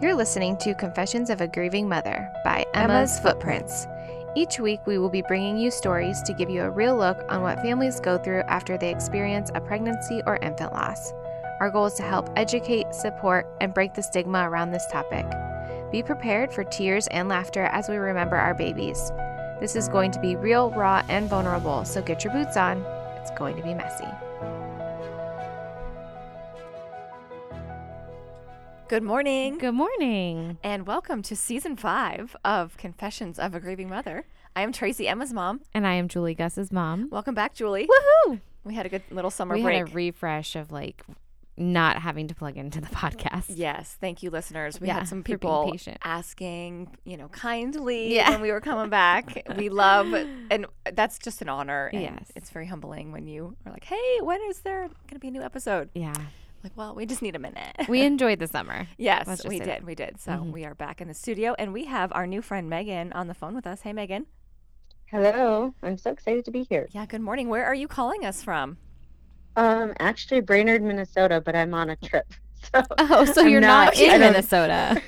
You're listening to Confessions of a Grieving Mother by Emma's Footprints. Each week, we will be bringing you stories to give you a real look on what families go through after they experience a pregnancy or infant loss. Our goal is to help educate, support, and break the stigma around this topic. Be prepared for tears and laughter as we remember our babies. This is going to be real, raw, and vulnerable, so get your boots on. It's going to be messy. Good morning. Good morning. And welcome to season five of Confessions of a Grieving Mother. I am Tracy, Emma's mom. And I am Julie Gus's mom. Welcome back, Julie. Woohoo! We had a good little summer we break. had a refresh of like not having to plug into the podcast. yes, thank you, listeners. We Yeah, had some people asking, you know, kindly Yeah. when we were coming back. we love, and that's just an honor. And Yes. it's very humbling when you are like, "Hey, when is there going to be a new episode?" Yeah. Like, well, we just need a minute. We enjoyed the summer. yes, we did. that. We did. So Mhm. we are back in the studio, and we have our new friend Megan on the phone with us. Hey, Megan. Hello, I'm so excited to be here. Yeah. Good morning. Where are you calling us from? Um, actually, Brainerd, Minnesota, but I'm on a trip. So Oh, so I'm you're not, not- in I Minnesota.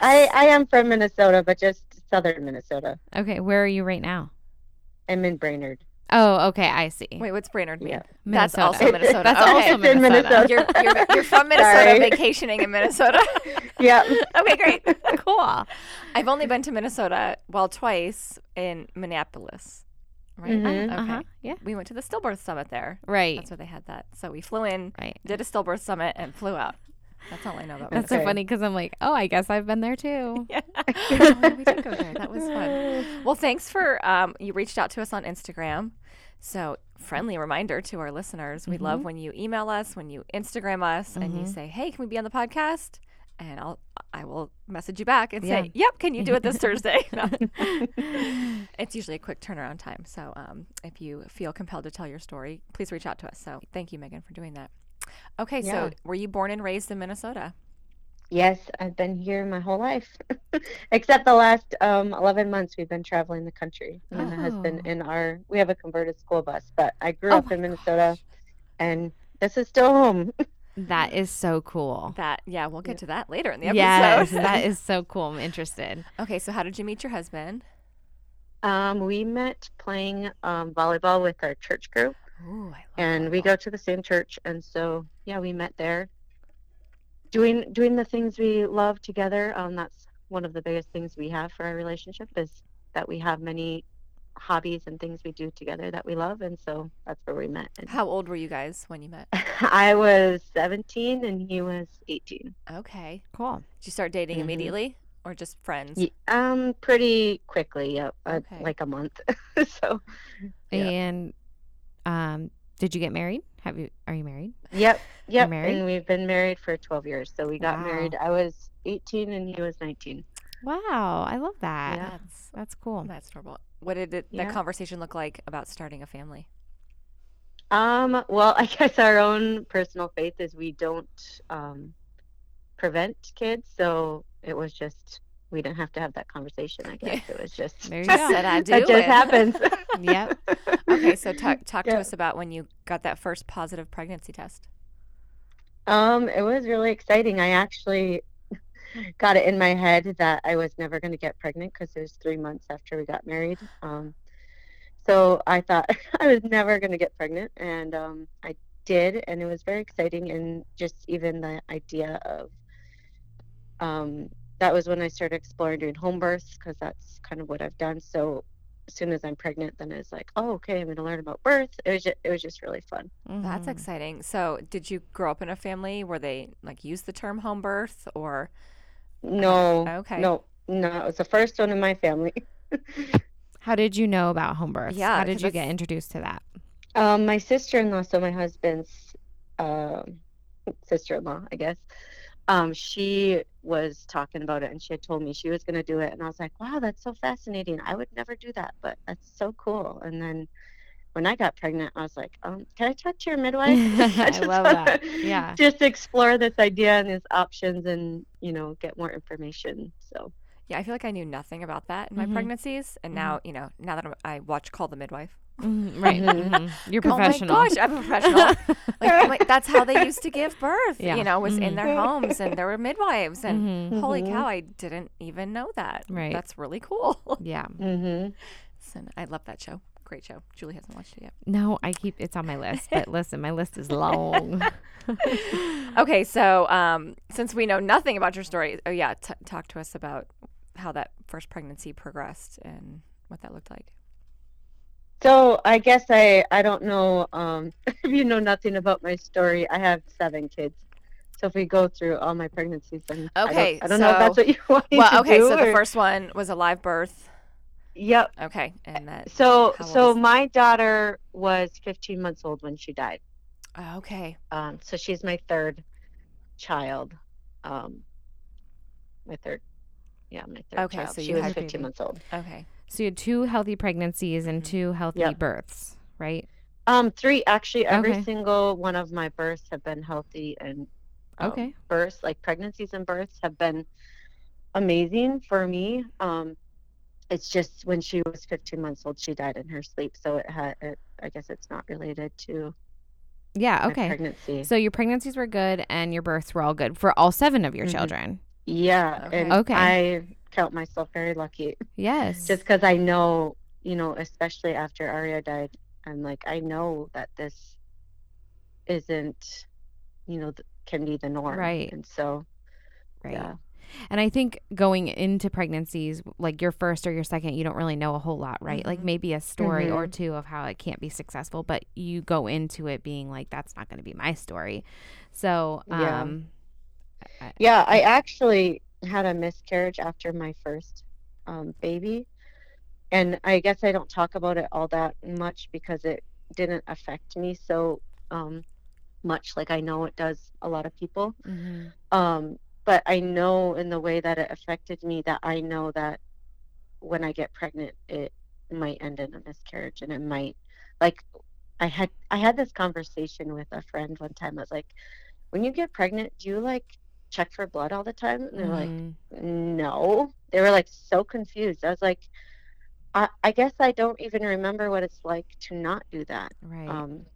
I, I am from Minnesota, but just southern Minnesota. okay, where are you right now? I'm in Brainerd. Oh, okay, I see. Wait, what's Brainerd mean? Yeah. That's also Minnesota. That's Okay. also It's in Minnesota. Minnesota. You're, you're, you're from Minnesota Sorry. vacationing in Minnesota. Yeah. okay, great. cool. I've only been to Minnesota, well, twice in Minneapolis. Right? Mhm. Okay. Uh-huh. Yeah. We went to the stillbirth summit there. Right. That's where they had that. So we flew in, right. did a stillbirth summit, and flew out. That's all I know about That's so funny because I'm like, oh, I guess I've been there too. Yeah. Oh, we did go there. That was fun. Well, thanks for um, you reached out to us on Instagram. So friendly reminder to our listeners: we love when you email us, when you Instagram us, and you Mhm. say, "Hey, can we be on the podcast?" And I'll I will message you back and Yeah. say, "Yep, can you do it this Thursday?" It's usually a quick turnaround time. So um, if you feel compelled to tell your story, please reach out to us. So thank you, Megan, for doing that. Okay, so were you born and raised in Minnesota? Yes, I've been here my whole life, except the last um, 11 months we've been traveling the country. Me and my husband Oh. in our, we have a converted school bus, but I grew Oh up my in Minnesota, and this is still home. That is so cool. That yeah, we'll get to that later in the episode. Yes, that is so cool. I'm interested. Okay, so how did you meet your husband? Um, we met playing um, volleyball with our church group. Ooh, I love and we go to the same church and so yeah we met there doing doing the things we love together um that's one of the biggest things we have for our relationship is that we have many hobbies and things we do together that we love and so that's where we met and How old were you guys when you met? i was 17 and he was 18 Okay. Cool. Did you start dating Mhm. immediately or just friends? Ye- um pretty quickly yeah uh, Okay. like a month so Yeah. And um, did you get married? Have you? Are you married? yep yep married? and we've been married for 12 years so we got Wow. married i was 18 and he was 19 Wow, I love that. Yeah. That's That's cool. that's adorable. What did it, Yeah. the conversation look like about starting a family? Um, well, I guess our own personal faith is we don't um, prevent kids, so it was just we didn't have to have that conversation. I guess it was just There you Just go. said I do. that just it. happens. Yep. Okay, so talk talk to us about when you got that first positive pregnancy test. Um, it was really exciting. I actually got it in my head that I was never going to get pregnant because it was three months after we got married. Um, so I thought I was never going to get pregnant, and um, I did, and it was very exciting. And just even the idea of um, that was when I started exploring doing home births because that's kind of what I've done. So as soon as I'm pregnant, then it's like, oh, okay, I'm going to learn about birth. It was just, it was just really fun. That's Mhm. exciting. So, did you grow up in a family where they like use the term home birth or No, Okay. no, no, it was the first one in my family. How did you know about home births? Yeah, How did you get introduced to that? Um, my sister-in-law, so my husband's um, sister-in-law, I guess. Um, she was talking about it, and she had told me she was going to do it, and I was like, "Wow, that's so fascinating! I would never do that, but that's so cool." And then when I got pregnant, I was like, um, "Can I talk to your midwife?" I just love that. Yeah. just explore this idea and these options, and you know, get more information. So Yeah, I feel like I knew nothing about that in my Mhm. pregnancies, and Mhm. now you know now that I'm, I watch Call the Midwife, Mhm, right. Mhm. mhm. You're professional. Oh my professional. gosh, I'm a professional. like, like, that's how they used to give birth. Yeah. You know, was in Mhm. their homes and there were midwives and Mhm. holy Mhm. cow, I didn't even know that. Right. That's really cool. Yeah. so, I love that show. Great show. Julie hasn't watched it yet. No, I keep it's on my list, but listen, my list is long. Okay, so um, since we know nothing about your story, oh yeah, t- talk to us about how that first pregnancy progressed and what that looked like. So I guess I I don't know um, if you know nothing about my story. I have seven kids. So if we go through all my pregnancies, then I don't- Okay, I don't, know if that's so- what you want Well, okay, do. so the first one was a live birth. Yep. Okay, and that. So so my daughter was 15 months old when she died. oh, okay. Um, so she's my third child. Um, my third. Yeah, my third Okay, child. so she was had- 15 months old. Okay. So you had two healthy pregnancies and Mhm. two healthy Yep. births, right? Um, three actually. Every Okay. single one of my births have been healthy and um, Okay. births like pregnancies and births have been amazing for me. Um, it's just when she was 15 months old, she died in her sleep. So it had. It, I guess it's not related to Yeah, okay. pregnancy. So your pregnancies were good and your births were all good for all seven of your Mhm. children. yeah, Okay. and Okay. I count myself very lucky. Yes. just because I know, you know, especially after Aria died, I'm like, I know that this isn't, you know, can be the norm. Right. And so, right. yeah. And I think going into pregnancies, like your first or your second, you don't really know a whole lot, right? Like Mhm. maybe a story or Mhm. two of how it can't be successful, but you go into it being like, that's not going to be my story. So, Yeah. um, I- Yeah. I actually had a miscarriage after my first um, baby. And I guess I don't talk about it all that much because it didn't affect me so um, much like I know it does a lot of people. mhm. um but i know in the way that it affected me that i know that when i get pregnant it might end in a miscarriage and it might like i had i had this conversation with a friend one time i was like when you get pregnant do you like check for blood all the time and they're like Mhm. no they were like so confused i was like I, I guess i don't even remember what it's like to not do that right. um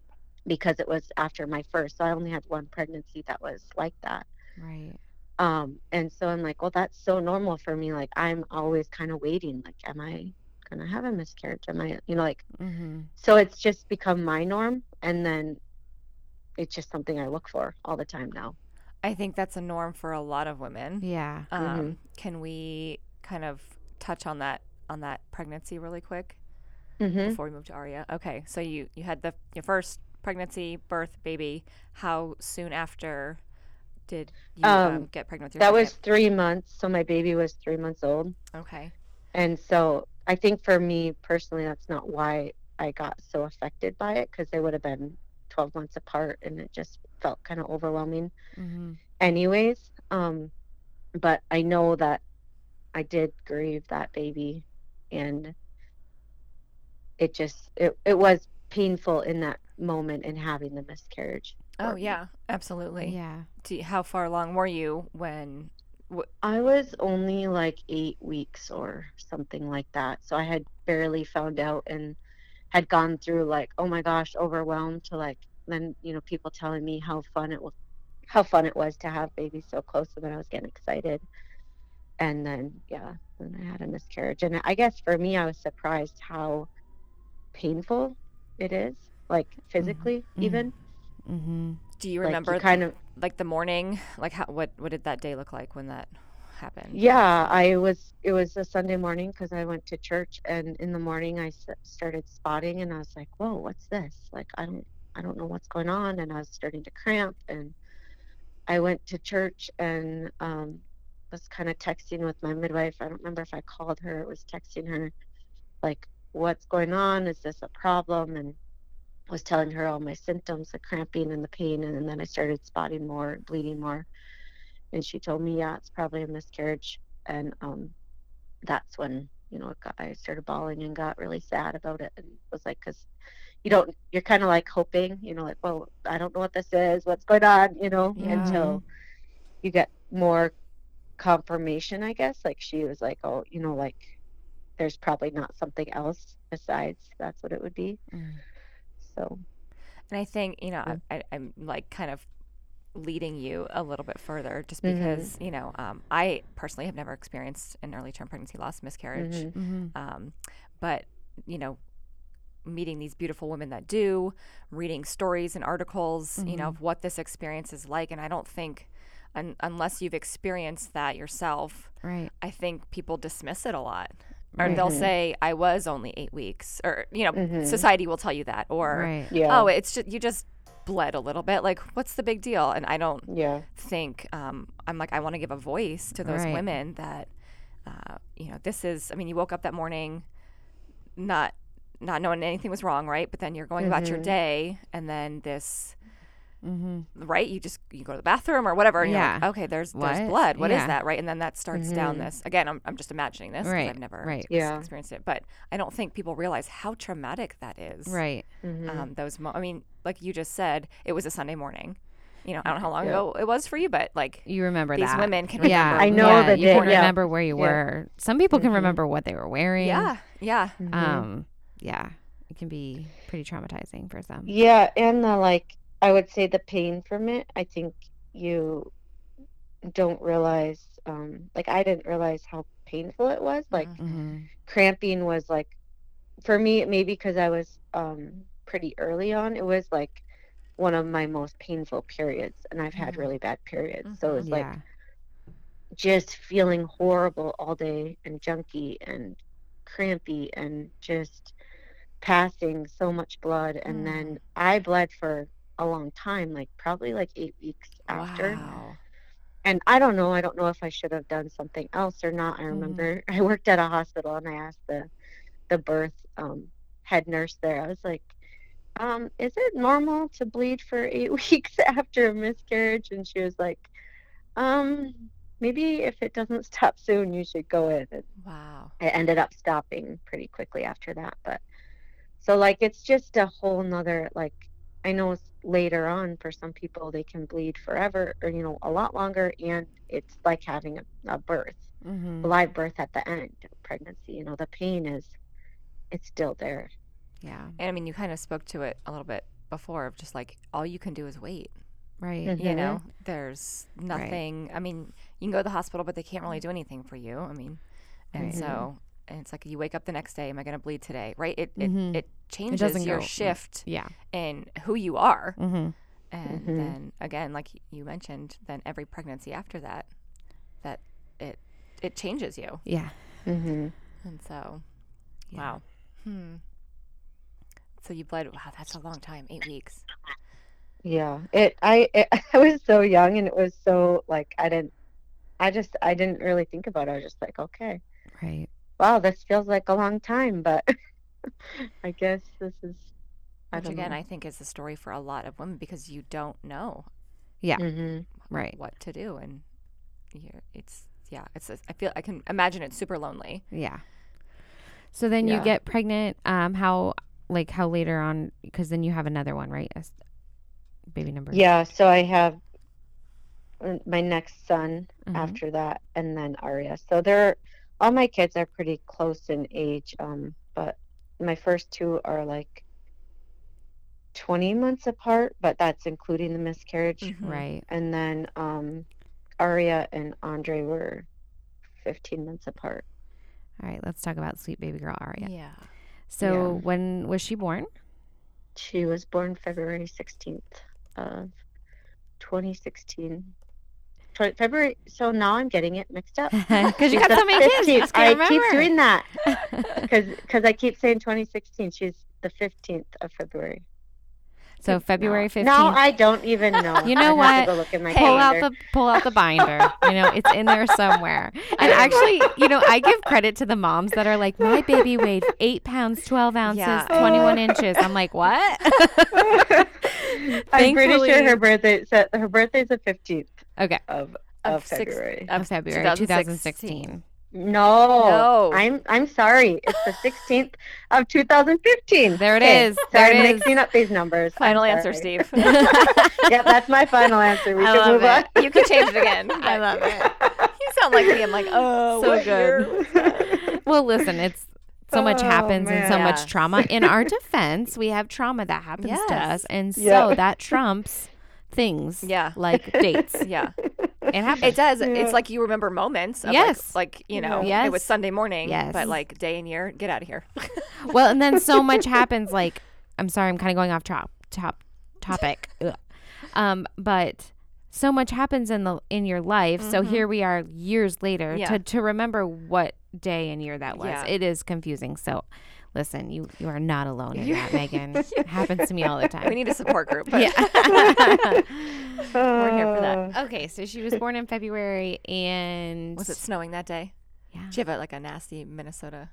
because it was after my first so i only had one pregnancy that was like that right. um and so i'm like well that's so normal for me like i'm always kind of waiting like am i gonna have a miscarriage am i you know like Mm-hmm. so it's just become my norm and then it's just something i look for all the time now I think that's a norm for a lot of women. Yeah. Um, Mhm. Can we kind of touch on that on that pregnancy really quick hmm before we move to Aria? Okay, so you you had the your first pregnancy, birth, baby. How soon after did you um, Um, get pregnant with your that was three months so my baby was three months old okay. and so i think for me personally that's not why i got so affected by it because they would have been 12 months apart and it just felt kind of overwhelming Mm-hmm. anyways. Um, but I know that I did grieve that baby, and it just it it was painful in that moment in having the miscarriage. Oh for me. yeah, absolutely. Yeah. Do you- how far along were you when? I was only like eight weeks or something like that, so I had barely found out and had gone through like oh my gosh overwhelmed to like then you know people telling me how fun it was how fun it was to have babies so close and then I was getting excited and then yeah then I had a miscarriage and I guess for me I was surprised how painful it is like physically mhm. even Mm-hmm. Do you like remember you kind of like the morning? Like how what what did that day look like when that happened? Yeah, I was. It was a Sunday morning because I went to church, and in the morning I s- started spotting, and I was like, "Whoa, what's this? Like, I don't, I don't know what's going on." And I was starting to cramp, and I went to church and um, was kind of texting with my midwife. I don't remember if I called her. It was texting her, like, "What's going on? Is this a problem?" And was telling her all my symptoms, the cramping and the pain, and then I started spotting more, bleeding more and she told me, yeah, it's probably a miscarriage. And um, that's when you know got, I started bawling and got really sad about it, and was like, because you don't, you're kind of like hoping, you know, like, well, I don't know what this is, what's going on, you know, Yeah. until you get more confirmation, I guess. Like she was like, oh, you know, like there's probably not something else besides. That's what it would be. Mm. So And I think, you know, Yeah. I, I'm like kind of leading you a little bit further just Mhm. because, you know, um, I personally have never experienced an early term pregnancy loss, miscarriage. mhm. Mhm. Um, but, you know, meeting these beautiful women that do, reading stories and articles, you know, Mhm. of what this experience is like. And I don't think, un- unless you've experienced that yourself, Right. I think people dismiss it a lot. Or Right. they'll say, I was only eight weeks. Or, you know, Mhm. society will tell you that. Or, Right. yeah. oh, it's just, you just bled a little bit. Like, what's the big deal? And I don't yeah. think, um, I'm like, I want to give a voice to those Right. women that, uh, you know, this is, I mean, you woke up that morning not, not knowing anything was wrong, right? But then you're going about your Mhm. day and then this, Mm-hmm. right? You just, you go to the bathroom or whatever. And you're like, Yeah. okay, there's, What? there's blood. What is Yeah. that? Right. And then that starts down Mhm. this, again, I'm, I'm just imagining this. Right, I've never right. Yeah. experienced it, but I don't think people realize how traumatic that is. Right. Mhm. Um, those, mo- I mean, like you just said, it was a Sunday morning. You know, I don't know how long Yeah. ago it was for you, but like You remember these that. women can Yeah. remember. I know yeah, the you day- can yeah. remember where you Yeah. were. Some people can Mhm. remember what they were wearing. Yeah, yeah. Mhm. Um. Yeah. It can be pretty traumatizing for some. Yeah, and the like I would say the pain from it, I think you don't realize um like I didn't realize how painful it was. Like Mhm. Mm-hmm. cramping was like for me maybe because I was um pretty early on, it was like one of my most painful periods and I've had Mhm. really bad periods. So it Mhm. was like Yeah. just feeling horrible all day and junky and crampy and just passing so much blood and then I bled for a long time like probably like 8 weeks after Wow. and I don't know I don't know if I should have done something else or not I Mhm. remember I worked at a hospital and I asked the the birth um head nurse there I was like um is it normal to bleed for 8 weeks after a miscarriage and she was like um maybe if it doesn't stop soon you should go in and Wow. it ended up stopping pretty quickly after that but so like it's just a whole nother like i know later on for some people they can bleed forever or you know a lot longer and it's like having a, a birth Mm-hmm. a live birth at the end of pregnancy you know the pain is it's still there Yeah. And I mean, you kind of spoke to it a little bit before of just like all you can do is wait. Right. Mhm. You know, there's Right. nothing. I mean, you can go to the hospital, but they can't really do anything for you. I mean, and Right. so and it's like you wake up the next day. Am I going to bleed today? Right? It Mhm. it, it changes doesn't your go- shift Yeah. in who you are. Mm-hmm. And Mhm. then again, like you mentioned, then every pregnancy after that, that it it changes you. Yeah. mm-hmm. And so, Yeah. wow. Hmm. So you bled. Wow, that's a long time. Eight weeks. yeah it i it, i was so young and it was so like i didn't i just i didn't really think about it i was just like okay Right. Wow this feels like a long time but i guess this is i Which again, know I think is a story for a lot of women because you don't know hmm Right. what to do, and you're, it's yeah, it's. I feel I can imagine it's super lonely. Yeah. So then you get pregnant. Um. How like how later on? Because then you have another one, right? As baby number. Yeah, so I have uh, my next son Mhm. after that, and then Aria. So they're all my kids are pretty close in age, um, but my first two are like 20 months apart, but that's including the miscarriage. Mhm. Right. And then um, Aria and Andre were 15 months apart. All right. Let's talk about sweet baby girl Aria. Yeah. So Yeah. when was she born? She was born February 16th of 2016. Tw- February. So now I'm getting it mixed up. Because you got so many kids. You 15th. just can't I keep doing that because I keep saying 2016. She's the 15th of February. so February fifteenth. No, I don't even know. You know I'd have what? to go look in my pull out the pull out the binder. you know, it's in there somewhere. And actually, you know, I give credit to the moms that are like, my baby weighed eight pounds, twelve ounces, Yeah. twenty one inches. I'm like, what? I'm pretty sure her birthday. So her birthday's the 15th of of Of of six- February. of February 2016. No, No. I'm I'm sorry. It's the 16th of 2015. There it Okay, is. So There I'm it is. mixing up these numbers. Final answer. Steve. yep, that's my final answer. We I can love move it. on. you can change it again. I love it. You sound like me. I'm like, oh, So what good. year? well, listen, it's so much Oh, happens and so. Yeah. much trauma. In our defense, we have trauma that happens to us, and so Yeah. that trumps things Yeah. like dates. Yeah. It happens. It does. Yeah. It's like you remember moments. Of Yes. Like, like you know, Yeah. it was Sunday morning. Yes. But like day and year, get out of here. well, and then so much happens. Like, I'm sorry, I'm kind of going off top top topic. Um, but so much happens in the in your life. So Mhm. here we are years later Yeah. to to remember what day and year that was. Yeah. It is confusing. So. Listen, you you are not alone in You- that, Megan. It happens to me all the time. we need a support group. But yeah. We're here for that. okay, so she was born in February, and Was it snowing that day? Yeah. Did you have a, like a nasty Minnesota?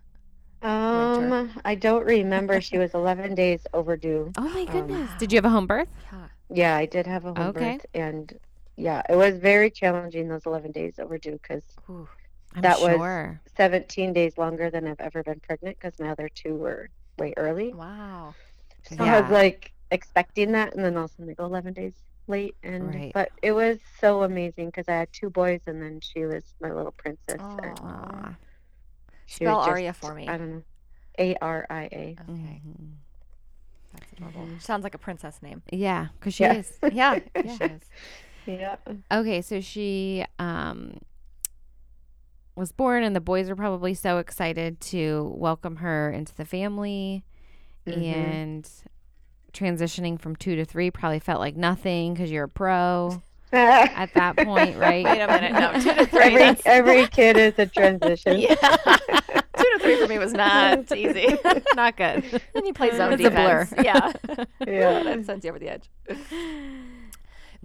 Um, I don't remember. She was 11 days overdue. Oh my Um, goodness! Did you have a home birth? Yeah. Yeah, I did have a home Okay. birth, and yeah, it was very challenging those 11 days overdue because Ooh. I'm That was- 17 days longer than I've ever been pregnant because my other two were way early. Wow. So I was like expecting that, and then all of a sudden they go 11 days late, and Right. but it was so amazing because I had two boys, and then she was my little princess. and Aw. Aw. she Spell was Aria for me. I don't know, A R I A. Okay. Mhm. That's adorable. Sounds like a princess name. Yeah, because she Yeah. is. Yeah. Yeah. She is. Yeah. Okay, so she um was born, and the boys were probably so excited to welcome her into the family, Mhm. and transitioning from two to three probably felt like nothing because you're a pro at that point, right? Wait a minute. No, two to three. every that's- every kid is a transition. Yeah. two to three for me was not easy. Not good. then you play zone It's a blur. defense. Yeah. Yeah. that sends you over the edge.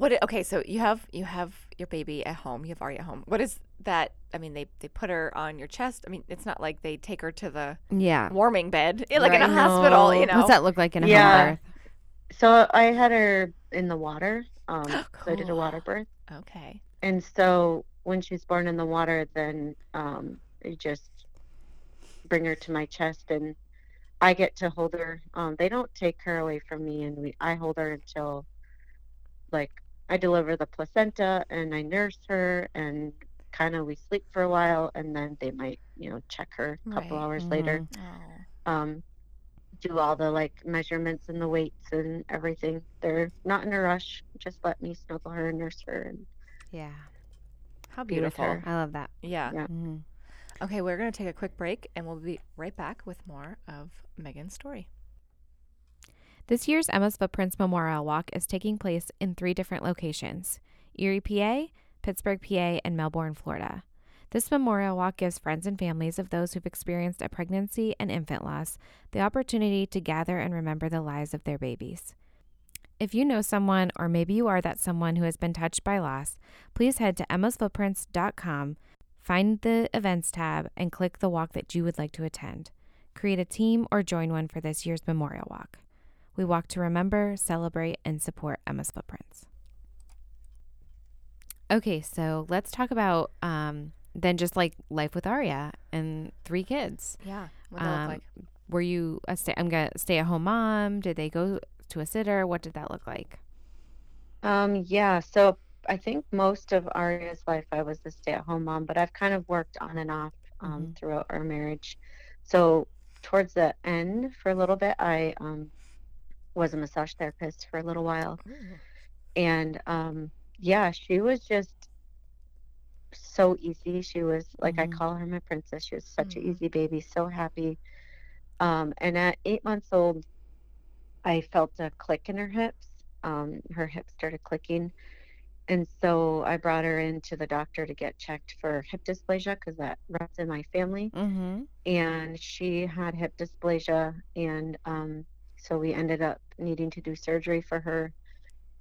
What? i- Okay, so you have you have your baby at home. You have Ari at home. What is that? I mean, they they put her on your chest. I mean, it's not like they take her to the Yeah. warming bed, like in a Right. hospital. You know. What's that look like in a Yeah. home birth? So I had her in the water. Um, so I did a water birth. Okay. And so when she's born in the water, then um, I just bring her to my chest and I get to hold her. Um, they don't take her away from me, and we I hold her until like I deliver the placenta and I nurse her and kind of we sleep for a while and then they might you know check her a couple Right. hours later. Oh. Um, do all the like measurements and the weights and everything. They're not in a rush. Just let me snuggle her and nurse her and Yeah. How Be beautiful. I love that. Yeah. Yeah. Mhm. Okay, we're gonna take a quick break, and we'll be right back with more of Megan's story. This year's Emma's Footprints Memorial Walk is taking place in three different locations Erie, PA, Pittsburgh, PA, and Melbourne, Florida. This memorial walk gives friends and families of those who've experienced a pregnancy and infant loss the opportunity to gather and remember the lives of their babies. If you know someone, or maybe you are that someone who has been touched by loss, please head to emmasfootprints.com, find the events tab, and click the walk that you would like to attend. Create a team or join one for this year's memorial walk. We walk to remember, celebrate, and support Emma's Footprints. Okay, so let's talk about um, then just like life with Aria and three kids. Yeah. What that Um, look like? Were you a stay? I'm gonna stay at home mom. Did they go to a sitter? What did that look like? Um, yeah, so I think most of Aria's life I was the stay-at-home mom, but I've kind of worked on and off um, Mhm. throughout our marriage. So towards the end, for a little bit, I um, was a massage therapist for a little while, Ooh. and um, yeah, she was just so easy. She was like I Mhm. call her my princess. She was such an Mhm. easy baby, so happy. Um, and at eight months old, I felt a click in her hips. Um, her hips started clicking. And so I brought her into the doctor to get checked for hip dysplasia because that runs in my family. Mm-hmm. And she had hip dysplasia. And um, so we ended up needing to do surgery for her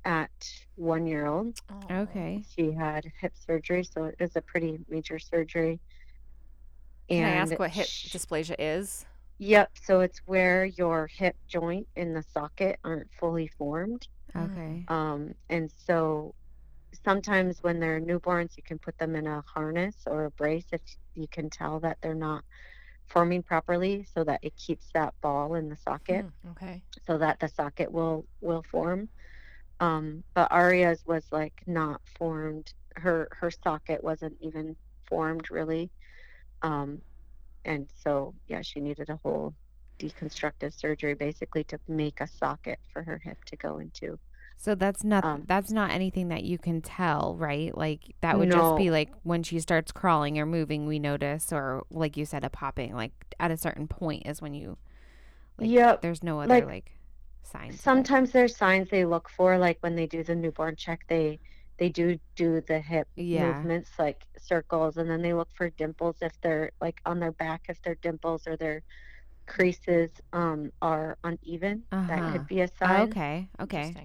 at one year old. Okay. She had hip surgery. So it was a pretty major surgery. Can I ask what hip sh- dysplasia is? Yep. So it's where your hip joint and the socket aren't fully formed. Okay. Um, and so sometimes when they're newborns, you can put them in a harness or a brace if you can tell that they're not forming properly so that it keeps that ball in the socket Mm, okay. so that the socket will will form. Um, but Aria's was like not formed. Her her socket wasn't even formed really. Um, and so yeah, she needed a whole deconstructive surgery basically to make a socket for her hip to go into. So that's not Um, that's not anything that you can tell, right? Like that would just be like when she starts crawling or moving, we notice, or like you said, a popping. Like at a certain point is when you. Like, Yep. There's no other like, like, signs. Sometimes there's signs they look for, like when they do the newborn check, they they do do the hip Yeah. movements like circles, and then they look for dimples if they're like on their back if their dimples or their creases um are uneven. That Uh-huh. could be a Oh, sign. okay. Okay.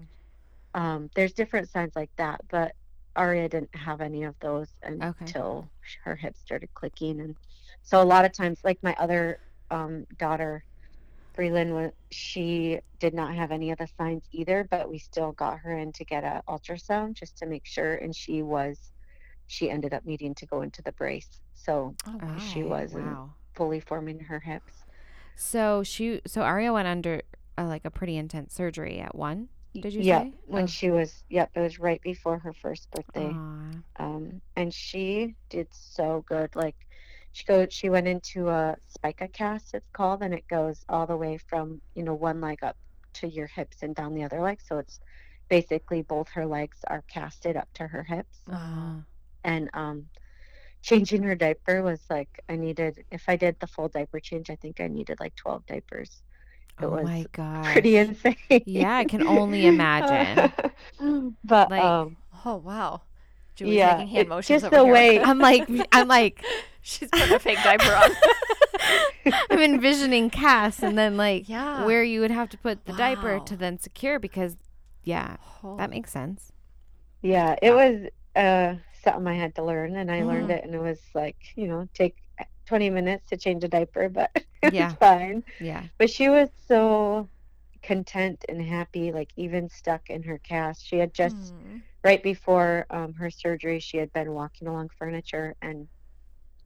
Um, there's different signs like that, but Aria didn't have any of those until sh- her hips started clicking, and so a lot of times, like my other um, daughter, Freeland, she did not have any of the signs either, but we still got her in to get a ultrasound just to make sure, and she was, she ended up needing to go into the brace, so Oh, wow. she wasn't Wow. fully forming her hips. So she, so Aria went under uh, like a pretty intense surgery at one. Did you Yep, say? when Oh. she was, yep, it was right before her first birthday. Um, and she did so good. Like she go, she went into a spica cast, it's called, and it goes all the way from you know one leg up to your hips and down the other leg. So it's basically both her legs are casted up to her hips, Ah. and um, changing her diaper was like I needed. If I did the full diaper change, I think I needed like twelve diapers. It oh was my god. pretty insane. Yeah, I can only imagine. but Like, um, Oh, wow. Julie's yeah, making hand motions just over the way I'm like, I'm like, She's putting a fake diaper on. I'm envisioning Cass, and then like Yeah. where you would have to put the diaper to then secure because, yeah, Oh, that makes sense. Yeah, it was uh something I had to learn and I learned Mhm. it and it was like, you know, take 20 minutes to change a diaper, but it Yeah. was fine. Yeah. But she was so content and happy, like even stuck in her cast. She had just Hmm. right before um her surgery, she had been walking along furniture and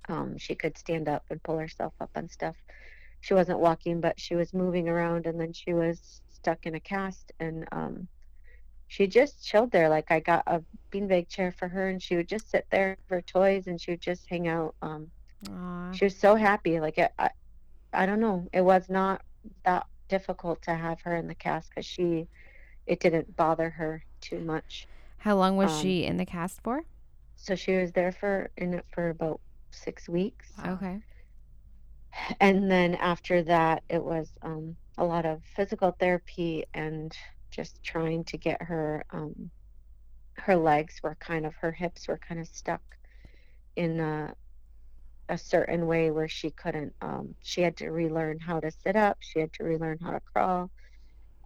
um she could stand up and pull herself up and stuff. She wasn't walking, but she was moving around and then she was stuck in a cast and um she just chilled there. Like I got a beanbag chair for her, and she would just sit there with her toys, and she would just hang out. Um, she was so happy. Like it, I, I don't know. It was not that difficult to have her in the cast because she, it didn't bother her too much. How long was um, she in the cast for? So she was there for in it for about six weeks, Wow. Okay. and then after that, it was um, a lot of physical therapy and just trying to get her um, her legs were kind of her hips were kind of stuck in a, a certain way where she couldn't um, she had to relearn how to sit up she had to relearn how to crawl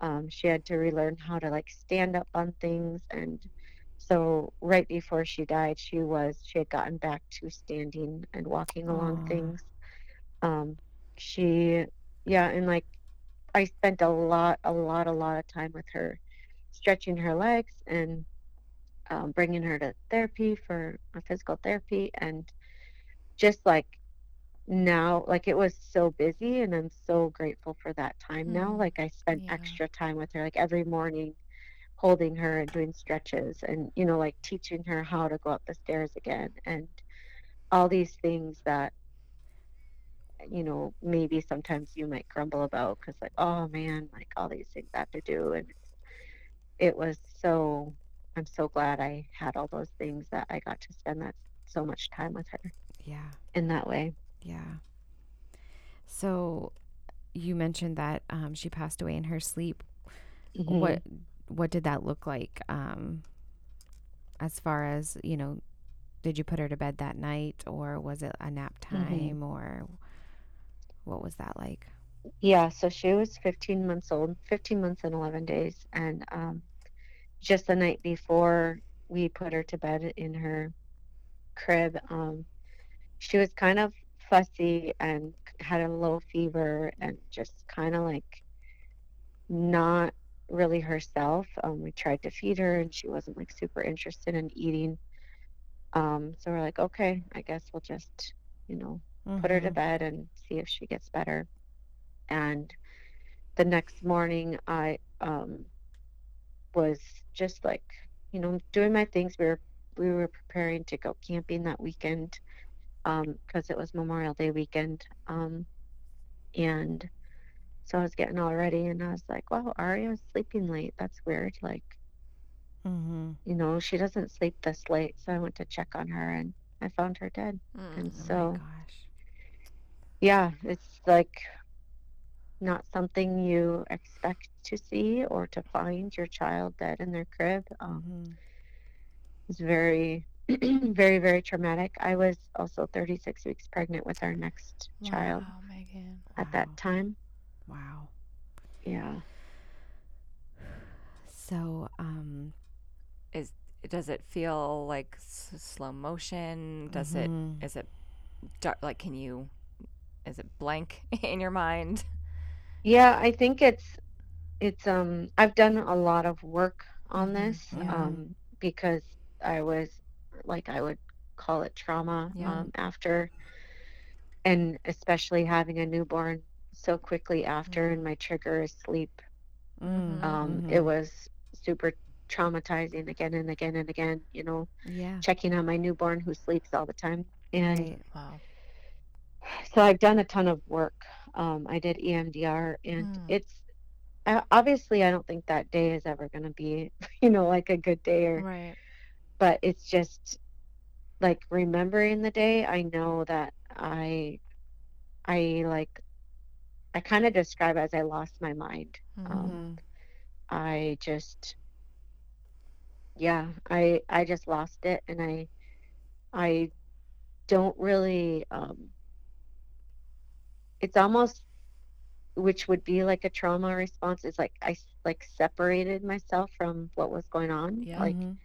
um, she had to relearn how to like stand up on things and so right before she died she was she had gotten back to standing and walking along Aw. things um, she yeah and like i spent a lot a lot a lot of time with her stretching her legs and um, bringing her to therapy for uh, physical therapy and just like now like it was so busy and i'm so grateful for that time now Mm, like i spent yeah. extra time with her like every morning holding her and doing stretches and you know like teaching her how to go up the stairs again and all these things that you know maybe sometimes you might grumble about because like oh man like all these things i have to do and it was so i'm so glad i had all those things that i got to spend that so much time with her Yeah. in that way Yeah. So you mentioned that um, she passed away in her sleep. Mhm. What what did that look like? Um, as far as you know, did you put her to bed that night, or was it a nap time, or what was that like? Yeah, so she was 15 months old, 15 months and 11 days. And um, just the night before we put her to bed in her crib, um, she was kind of fussy and had a low fever and just kind of like not really herself. Um, we tried to feed her and she wasn't like super interested in eating. Um, so we're like, okay, I guess we'll just, you know, put her to Mhm. bed and see if she gets better. And the next morning, I um, was just like, you know, doing my things. We were we were preparing to go camping that weekend, because it was Memorial Day weekend. Um and so I was getting all ready and I was like, wow, Aria's sleeping late. That's weird. Like, Mm-hmm. you know, she doesn't sleep this late. So I went to check on her and I found her dead. Mm. And Oh so gosh. yeah, it's like not something you expect to see or to find your child dead in their crib. Um, Mhm. it's very, very, very traumatic. I was also 36 weeks pregnant with our next child Megan. at Wow. that time. Wow. Yeah. So, um, Is does it feel like s- slow motion? Does mhm. it is it dark, like can you is it blank in your mind? Yeah, I think it's it's um I've done a lot of work on Mhm, this yeah. um because I was like I would call it trauma Yeah. um after and especially having a newborn so quickly after Yeah. and my trigger is sleep. Mm, Um it mhm. was super traumatizing again and again and again, you know, Yeah. checking on my newborn who sleeps all the time. And Right. Wow. so I've done a ton of work. Um, I did EMDR, and Mm. it's uh, obviously I don't think that day is ever going to be, you know, like a good day, or Right. But it's just like remembering the day. I know that I, I like, I kind of describe as I lost my mind. Um, Mhm. I just, yeah, I I just lost it, and I I don't really. Um, it's almost which would be like a trauma response is like i like separated myself from what was going on. Yeah. Like Mhm.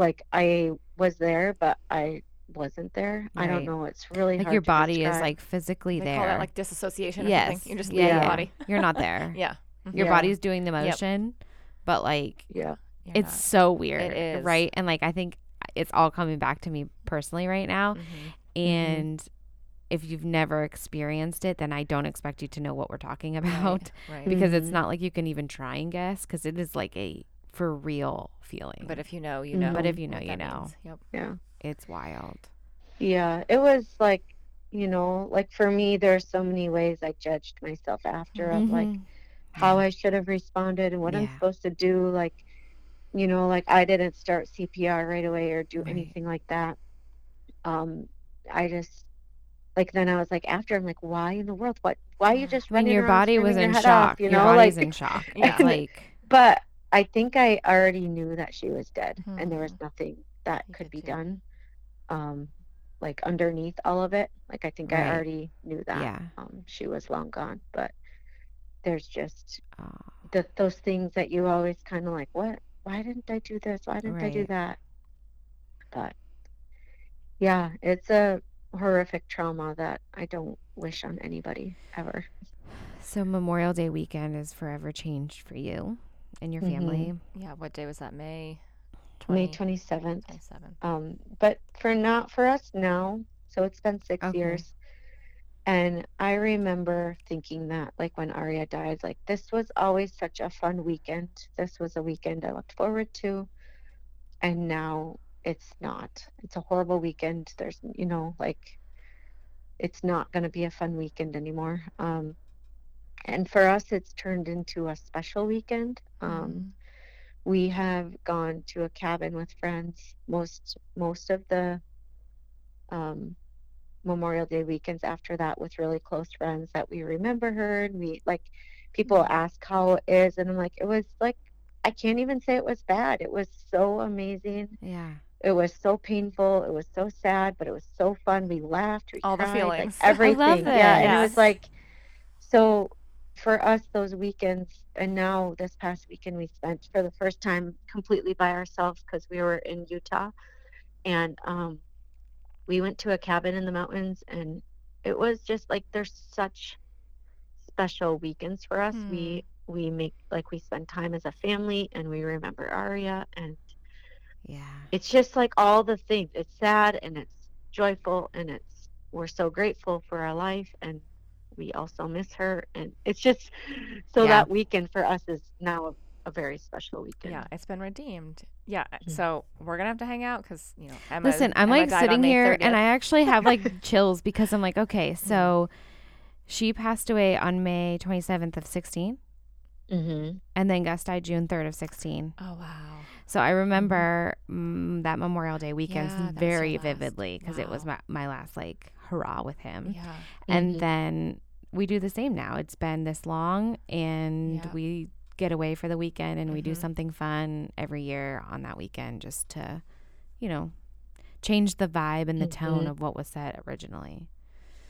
Like I was there, but I wasn't there. I don't know. It's really Like hard your to body is like physically They there. call that like disassociation yes. something. You just yeah, leave your yeah. body. You're not there. Yeah. Your Yeah. body's doing the motion, but like yeah. You're it's so weird, is. right? And like I think it's all coming back to me personally right now. not. Mhm. And if you've never experienced it, then I don't expect you to know what we're talking about Right. because it's Mhm. not like you can even try and guess because it is like a for real feeling. But if you know, you Mhm. know. But if you know, you know. means. Yep. Yeah. it's wild. Yeah. It was like, you know, like for me there's so many ways I judged myself after of like Mhm. how Yeah. I should have responded and what I'm supposed to do. Like, you know, like I didn't start CPR right away or do Right. anything like that. Um, I just like then I was like after I'm like, why in the world? What? Why are you just I mean, running your body was in your head off? shock. You your know, body's like. in shock. Yeah. It's like But I think I already knew that she was dead, and there was Mhm. nothing that You could be do. done. Um, like underneath all of it, like I think I already knew that. yeah. Um, she was long gone, but there's just Oh, the, those things that you always kind of like, what? Why didn't I do this? Why didn't I do that? But yeah, it's a horrific trauma that I don't wish on anybody ever. so Memorial Day weekend is forever changed for you and your Mhm. family. Yeah. What day was that? May. 20, May 27th. 27. Um, but for not for us now, so it's been six Okay. years. And I remember thinking that, like when Aria died, like this was always such a fun weekend. This was a weekend I looked forward to. And now it's not. It's a horrible weekend. There's, you know, like it's not going to be a fun weekend anymore. Um, and for us, it's turned into a special weekend. Um, Mhm. we have gone to a cabin with friends most most of the um, Memorial Day weekends after that with really close friends that we remember her and we like people Mhm. ask how it is and I'm like it was like I can't even say it was bad. It was so amazing. Yeah. It was so painful. It was so sad, but it was so fun. We laughed, we All the feelings. like everything. Yeah, and it was like so for us those weekends and now this past weekend we spent for the first time completely by ourselves because we were in Utah and um we went to a cabin in the mountains and it was just like there's such special weekends for us. We we make like we spend time as a family and we remember Aria and Yeah. it's just like all the things. It's sad and it's joyful and it's we're so grateful for our life and we also miss her and it's just so Yeah. that weekend for us is now a very special weekend. Yeah, it's been redeemed. Yeah, Mhm. so we're gonna have to hang out because you know Emma. Listen, I'm Emma like sitting here and I actually have like chills because I'm like, okay, so she passed away on May 27th of 16, Mm-hmm. and then Gus died June 3rd of 16. Oh wow. So I remember mm, that Memorial Day weekend Yeah, that was your very vividly because it was my, my last like hurrah with him. Yeah. And Mhm. then we do the same now. It's been this long and Yeah. we get away for the weekend and we do Mhm. something fun every year on that weekend just to, you know, change the vibe and the tone Mhm. of what was said originally.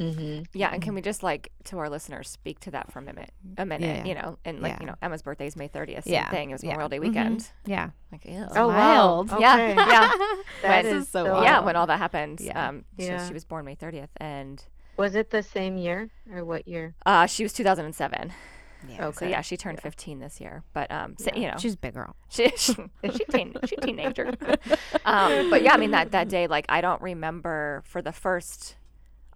Mm-hmm. Yeah, and can we just like to our listeners speak to that for a minute? A minute, Yeah. you know, and like Yeah. you know, Emma's birthday is May 30th. Same Yeah, thing. It was yeah. Memorial Day Mhm. weekend. Yeah. Like, ew. Oh Wild. wow. Yeah, Okay. yeah. That When- is so so wild. yeah, wild. when all that happened, Yeah. um, so Yeah. she was born May 30th, and Was it the same year or what year? uh, she was 2007. Yeah. Okay. So yeah, she turned Yeah. 15 this year. But um, so, Yeah. you know, She's a big girl. she she she, teen, she teenager. um, but yeah, I mean that that day, like I don't remember for the first.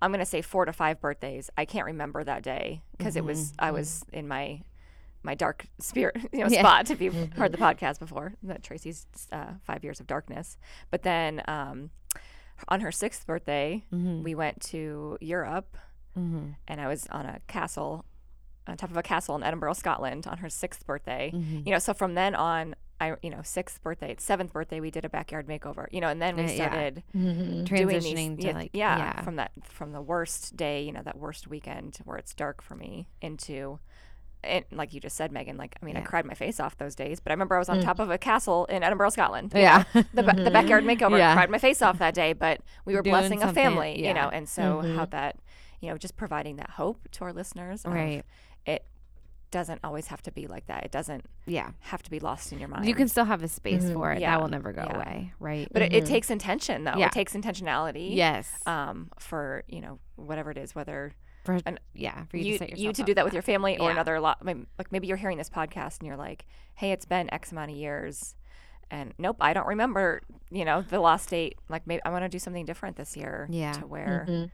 I'm gonna say four to five birthdays. I can't remember that day because it was I was in my my dark spirit you know Yeah. spot. If you've heard the podcast before, that Tracy's uh, five years of darkness. But then um, on her sixth birthday, Mm-hmm. we went to Europe, Mm-hmm. and I was on a castle, on top of a castle in Edinburgh, Scotland, on her sixth birthday Mm-hmm. you know so from then on i you know sixth birthday seventh birthday we did a backyard makeover you know and then we Uh, yeah. started Mm-hmm. doing Transitioning these to yeah, like yeah, yeah. from that from the worst day you know that worst weekend where it's dark for me into and like you just said megan like i mean i cried my face off those days but i remember i was on Mm. top of a castle in edinburgh scotland yeah. the, the backyard makeover Yeah. cried my face off that day but we were Doing blessing a family you know and so how Mhm. that you know just providing that hope to our listeners right. It doesn't always have to be like that it doesn't Yeah. have to be lost in your mind You can still have a space Mhm. for it. Yeah. That will never go Yeah. away. Right. but it, it Mhm. takes intention though Yeah. it takes intentionality yes. um for you know whatever it is whether for, and yeah. For you, you to set you to up do for that with your family or Yeah. another lot I mean, like maybe you're hearing this podcast and you're like hey it's been x amount of years and nope i don't remember you know the last date like maybe i want to do something different this year Yeah. to where Mhm.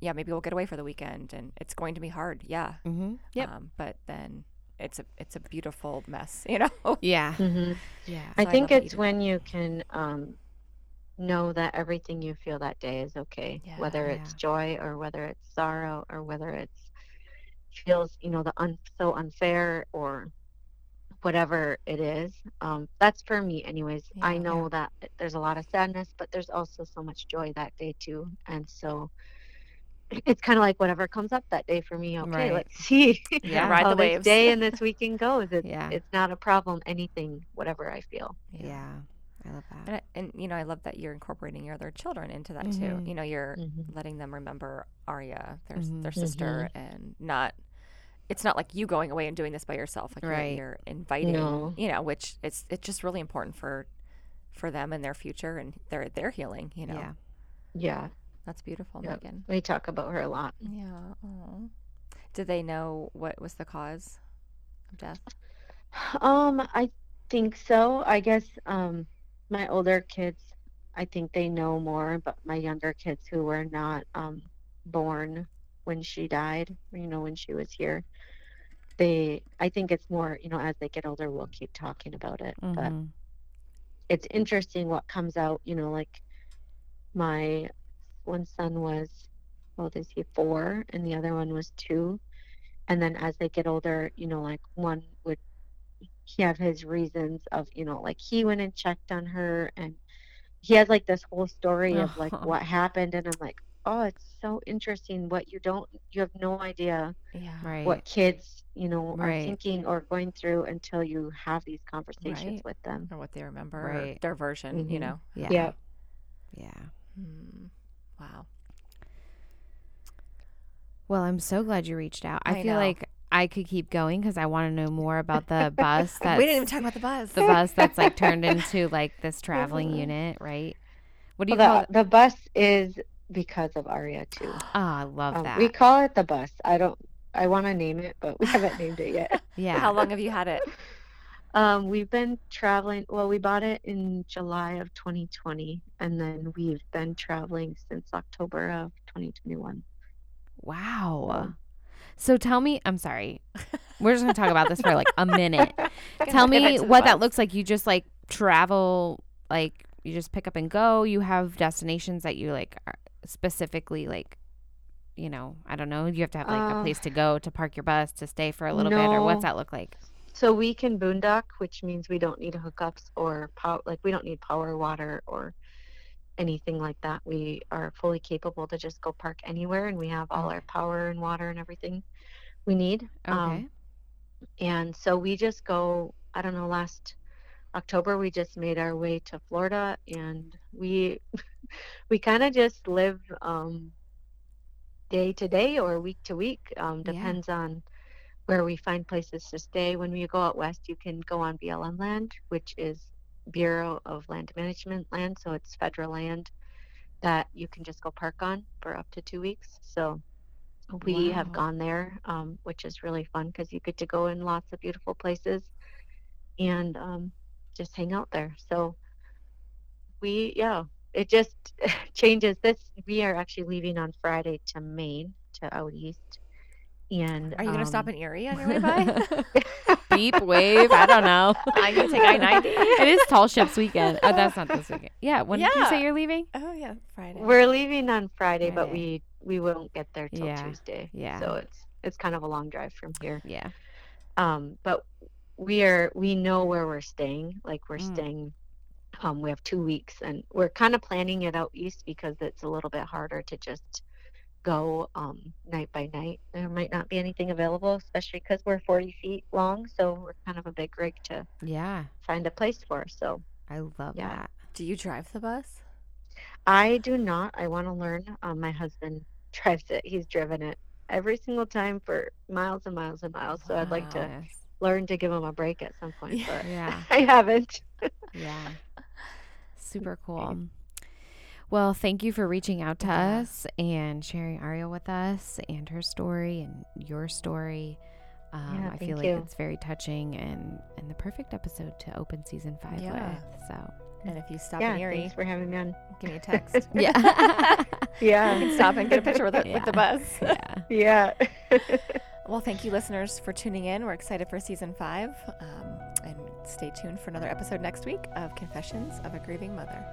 Yeah maybe we'll get away for the weekend and it's going to be hard yeah Mm-hmm. Yep. um, but then it's a it's a beautiful mess you know yeah. Mhm. Yeah. I So I think love that you it's do when you can um, know that everything you feel that day is okay, whether Yeah. it's joy or whether it's sorrow or whether it's feels you know the un- so unfair or whatever it is. Um, that's for me, anyways. I Yeah. know that there's a lot of sadness, but there's also so much joy that day too, and so. It's kind of like whatever comes up that day for me. Okay, Right. let's see Yeah. Ride how the this waves. day and this weekend goes. It's Yeah. it's not a problem. Anything, whatever I feel. Yeah. I love that. And, I- and you know, I love that you're incorporating your other children into that Mhm. too. You know, you're Mhm. letting them remember Aria, their s- Mhm. their sister, and not. It's not like you going away and doing this by yourself. Like you're- Right. you're, inviting. No. You know, which it's it's just really important for for them and their future and their their healing. You know, Yeah. Yeah, that's beautiful, Yep. Megan. we talk about her a lot. Yeah. aw. Did they know what was the cause of death? Um, I think so. I guess um my older kids, I think they know more, but my younger kids who were not um born when she died, you know, when she was here, they I think it's more, you know, as they get older we'll keep talking about it. But Mhm. it's interesting what comes out, you know, like my one son was how old is he four and the other one was two. And then as they get older, you know, like one would he have his reasons of, you know, like he went and checked on her and he has like this whole story of like what happened and I'm like, Oh, it's so interesting what you don't you have no idea Yeah. Right. what kids, you know, are Right. thinking or going through until you have these conversations Right. with them. Or what they remember, or Right. their version. You Mhm. know. Yeah. Yeah. Yeah. Hmm. Wow. Well, I'm so glad you reached out. I, I feel know. like I could keep going because I want to know more about the bus. That's, we didn't even talk about the bus. the bus that's like turned into like this traveling unit, right? What do you Well, call the, it? the bus is because of Aria too. Oh, I love Um, that. we call it the bus. I don't. I want to name it, but we haven't named it yet. yeah. How long have you had it? Um, we've been traveling. Well, we bought it in July of 2020, and then we've been traveling since October of 2021. Wow. So tell me, I'm sorry. We're just going to talk about this for like a minute. tell me what that looks like. You just like travel, like you just pick up and go. You have destinations that you like are specifically like, you know, I don't know. You have to have like a Uh, place to go to park your bus to stay for a little bit, or what's that look like? So we can boondock, which means we don't need hookups or power, like we don't need power, water, or anything like that. We are fully capable to just go park anywhere, and we have all our power and water and everything we need. Okay. Um, and so we just go. I don't know. Last October, we just made our way to Florida, and we we kind of just live um, day to day or week to week. Um, Yeah. depends on where we find places to stay. When we go out west, you can go on BLM land, which is Bureau of Land Management land, so it's federal land that you can just go park on for up to two weeks. So we have gone there, um, which is really fun because you get to go in lots of beautiful places and um, just hang out there. So we, yeah, it just changes. This we are actually leaving on Friday to Maine to out east. And Are you gonna stop um, in Erie on your way by? Beep, wave. I don't know. I'm gonna take I ninety. it is Tall Ships weekend. Oh, that's not this weekend. Yeah. When did you say you're leaving? Oh yeah, Friday. We're leaving on Friday, but we we won't get there till Yeah, Tuesday. yeah. So it's it's kind of a long drive from here. Yeah. Um, but we are we know where we're staying. Like we're Mm. staying. Um, we have two weeks, and we're kind of planning it out east because it's a little bit harder to just go um, night by night. There might not be anything available, especially because we're 40 feet long, so we're kind of a big rig to Yeah. find a place for. So I love Yeah. that. Do you drive the bus? I do not. I want to learn. Um, my husband drives it. He's driven it every single time for miles and miles and miles. So I'd like to learn to give him a break at some point, Yeah. but Yeah. I haven't. Yeah. Super cool. Well, thank you for reaching out to Yeah. us and sharing Aria with us and her story and your story. Um, Yeah, I feel like you. it's very touching and, and the perfect episode to open season five Yeah. with. So, And if you stop yeah, in Erie, thanks for having me on. give me a text. yeah. you Yeah, can stop and get a picture with, it, with the Yeah. bus. yeah. yeah. Well, thank you, listeners, for tuning in. We're excited for season five. Um, and stay tuned for another episode next week of Confessions of a Grieving Mother.